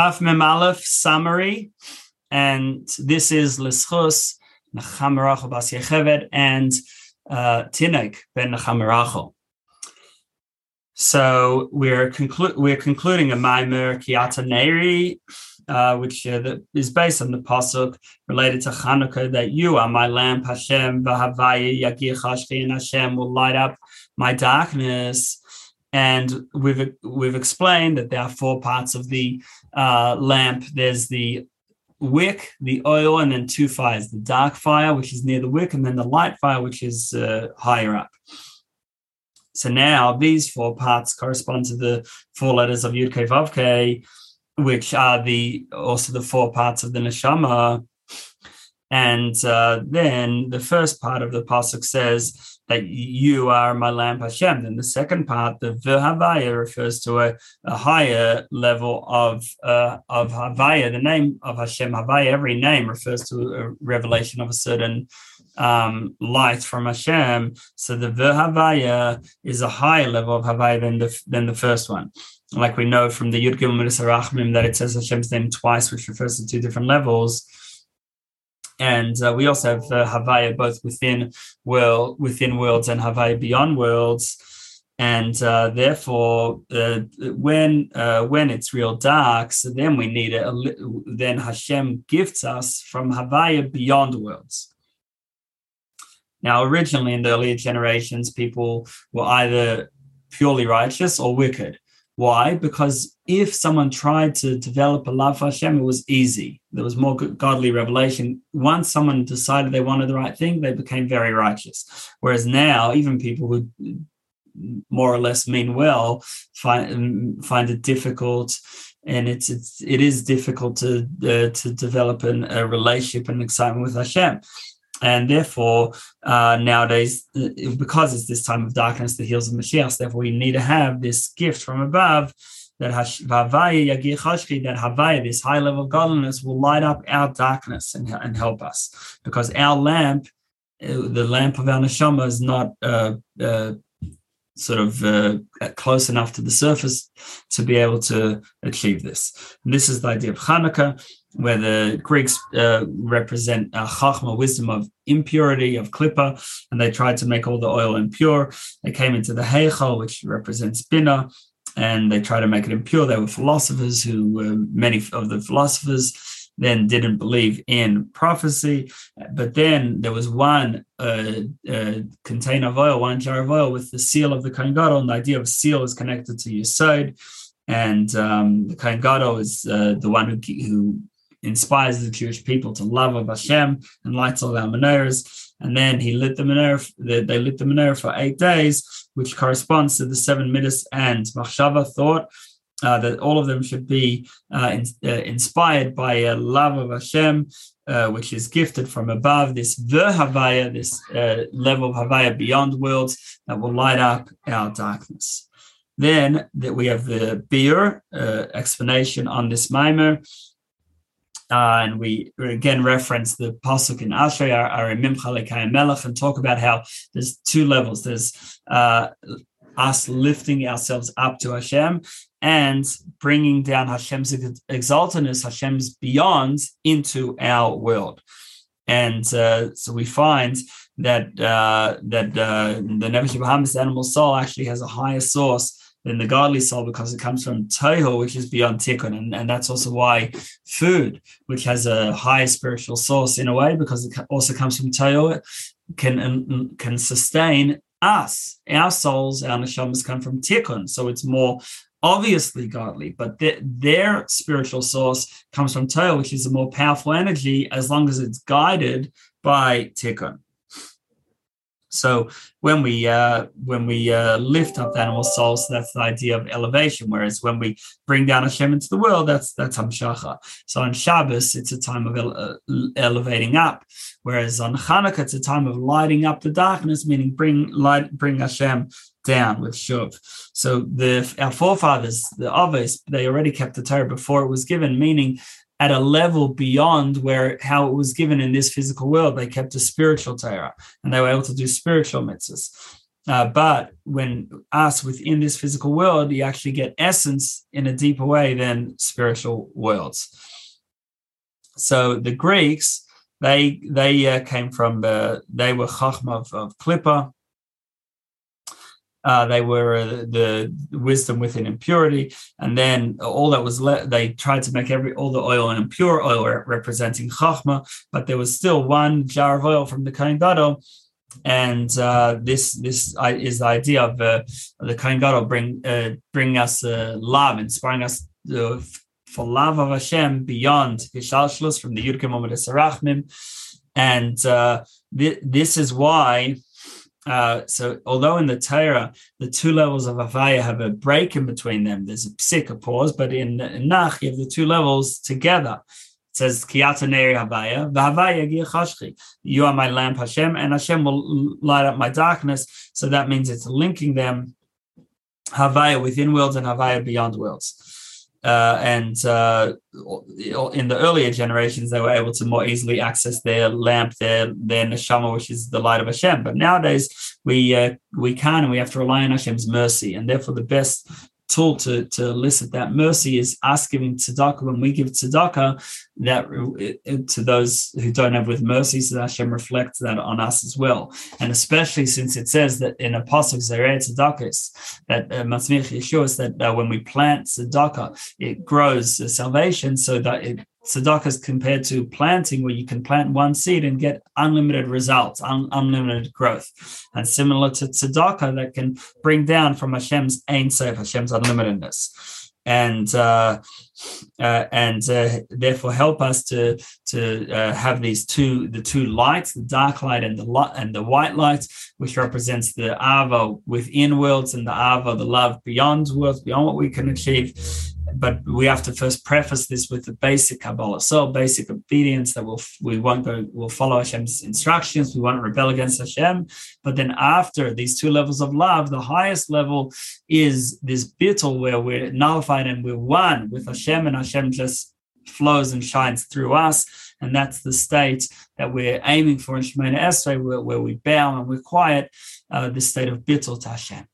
Af Mem Aleph summary, and this is Lischus Nachamaracho Bas Yecheved and uh, Tinek ben Nachamaracho. So we're conclu- we're concluding a Maimer Ki Ata Neri, uh, which uh, is based on the pasuk related to Hanukkah that you are my lamp, Hashem, Chashchi, and Hashem will light up my darkness. And we've we've explained that there are four parts of the uh, lamp. There's the wick, the oil, and then two fires: the dark fire, which is near the wick, and then the light fire, which is uh, higher up. So now these four parts correspond to the four letters of Yud Kei Vav Kei, which are the also the four parts of the neshama. And uh, then the first part of the pasuk says that you are my lamp Hashem. Then the second part, the Havaya, refers to a, a higher level of uh, of Havaya. The name of Hashem Havaya, every name refers to a revelation of a certain um, light from Hashem. So the Havaya is a higher level of Havaya than the than the first one like we know from the Yud Gimel that it says Hashem's name twice, which refers to two different levels. And uh, we also have uh, Havaya both within world, within worlds and Havaya beyond worlds. And uh, therefore, uh, when uh, when it's real dark, so then we need a, then Hashem gifts us from Havaya beyond worlds. Now, originally in the earlier generations, people were either purely righteous or wicked. Why? Because if someone tried to develop a love for Hashem, it was easy. There was more godly revelation. Once someone decided they wanted the right thing, they became very righteous. Whereas now, even people who more or less mean well find find it difficult and it's it's it is difficult to uh, to develop an, a relationship and excitement with Hashem and therefore uh, nowadays uh, because it's this time of darkness the heels of Mashiach therefore we need to have this gift from above that Havaya this high level godliness, will light up our darkness and, and help us. Because our lamp, uh, the lamp of our neshama, is not uh, uh, sort of uh, close enough to the surface to be able to achieve this. And this is the idea of Hanukkah where the Greeks uh, represent uh, chachma, wisdom of impurity, of klippa, and they tried to make all the oil impure. They came into the heichal, which represents bina, and they tried to make it impure. They were philosophers who, uh, many of the philosophers, then didn't believe in prophecy. But then there was one uh, uh, container of oil, one jar of oil with the seal of the Kohen and the idea of seal is connected to Yesod. And um, the Kohen is uh, the one who, who inspires the Jewish people to love of Hashem and lights all our menorahs. And then he lit the menorah, they lit the menorah for eight days, which corresponds to the seven midas and Machshava thought. Uh, that all of them should be uh, in, uh, inspired by a love of Hashem, uh, which is gifted from above, this Havaya, this uh, level of Havaya beyond worlds that will light up our darkness. Then that we have the biur uh, explanation on this Maimer, uh, and we again reference the pasuk in Ashrei, our Melech, and talk about how there's two levels. There's uh, us lifting ourselves up to Hashem and bringing down Hashem's exaltedness, Hashem's beyond into our world. And uh, so we find that uh, that uh, the Bahamis animal soul actually has a higher source than the godly soul because it comes from Toho, which is beyond Tikkun. And, and that's also why food, which has a high spiritual source in a way, because it also comes from Toho, can, um, um, can sustain us. Our souls, our neshamas come from Tikkun. So it's more obviously godly, but their spiritual source comes from Toho, which is a more powerful energy as long as it's guided by Tikkun. So when we uh, when we uh, lift up the animal souls, that's the idea of elevation. Whereas when we bring down Hashem into the world, that's that's Hamshacha. So on Shabbos, it's a time of ele- uh, elevating up. Whereas on Hanukkah, it's a time of lighting up the darkness, meaning bring light, bring Hashem down with Shuv. So the our forefathers, the Avos, they already kept the Torah before it was given, meaning at a level beyond where how it was given in this physical world. They kept a spiritual Torah and they were able to do spiritual mitzvahs. Uh, but when us within this physical world, you actually get essence in a deeper way than spiritual worlds. So the Greeks, they they uh, came from uh, they were chachma of, of Klippa. Uh, they were uh, the wisdom within impurity, and then all that was le- they tried to make every all the oil and impure oil representing chachma, but there was still one jar of oil from the Kohen Gadol and uh, this this is the idea of uh, the Kohen Gadol bring uh, bring us uh, love, inspiring us for love of Hashem beyond Hishtalshelus from the Yudkim Omid Sarachmim, and th- this is why. Uh, so, although in the Torah the two levels of Havaya have a break in between them, there's a psik, a pause, but in, in Nach you have the two levels together It says Ki Ata Neri Havaya, V'Havaya Chashchi. You are my lamp, Hashem, and Hashem will light up my darkness. So that means it's linking them Havaya within worlds and Havaya beyond worlds. Uh, and uh, in the earlier generations, they were able to more easily access their lamp, their their neshama, which is the light of Hashem. But nowadays, we uh, we can and we have to rely on Hashem's mercy, and therefore the best tool to, to elicit that mercy is us giving tzedakah. When we give tzedakah, that to those who don't have with mercy, so that Hashem reflects that on us as well. And especially since it says that in Apostle Zereh tzedakahs, that uh, Matzmich Yeshua that uh, when we plant tzedakah, it grows uh, salvation so that it tzedakah is compared to planting, where you can plant one seed and get unlimited results, un- unlimited growth. And similar to tzedakah, that can bring down from Hashem's Ein Sof, Hashem's unlimitedness. And uh, uh, and uh, therefore help us to to uh, have these two the two lights, the dark light and the light and the white light, which represents the ahava within worlds and the ahava, the love beyond worlds, beyond what we can achieve but we have to first preface this with the basic Kabbalah. So basic obedience that we'll, we won't go, we'll follow Hashem's instructions. We won't rebel against Hashem. But then after these two levels of love, the highest level is this bittul where we're nullified and we're one with Hashem and Hashem just flows and shines through us. And that's the state that we're aiming for in Shemona Esrei, where, where we bow and we're quiet, uh, the state of bittul to Hashem.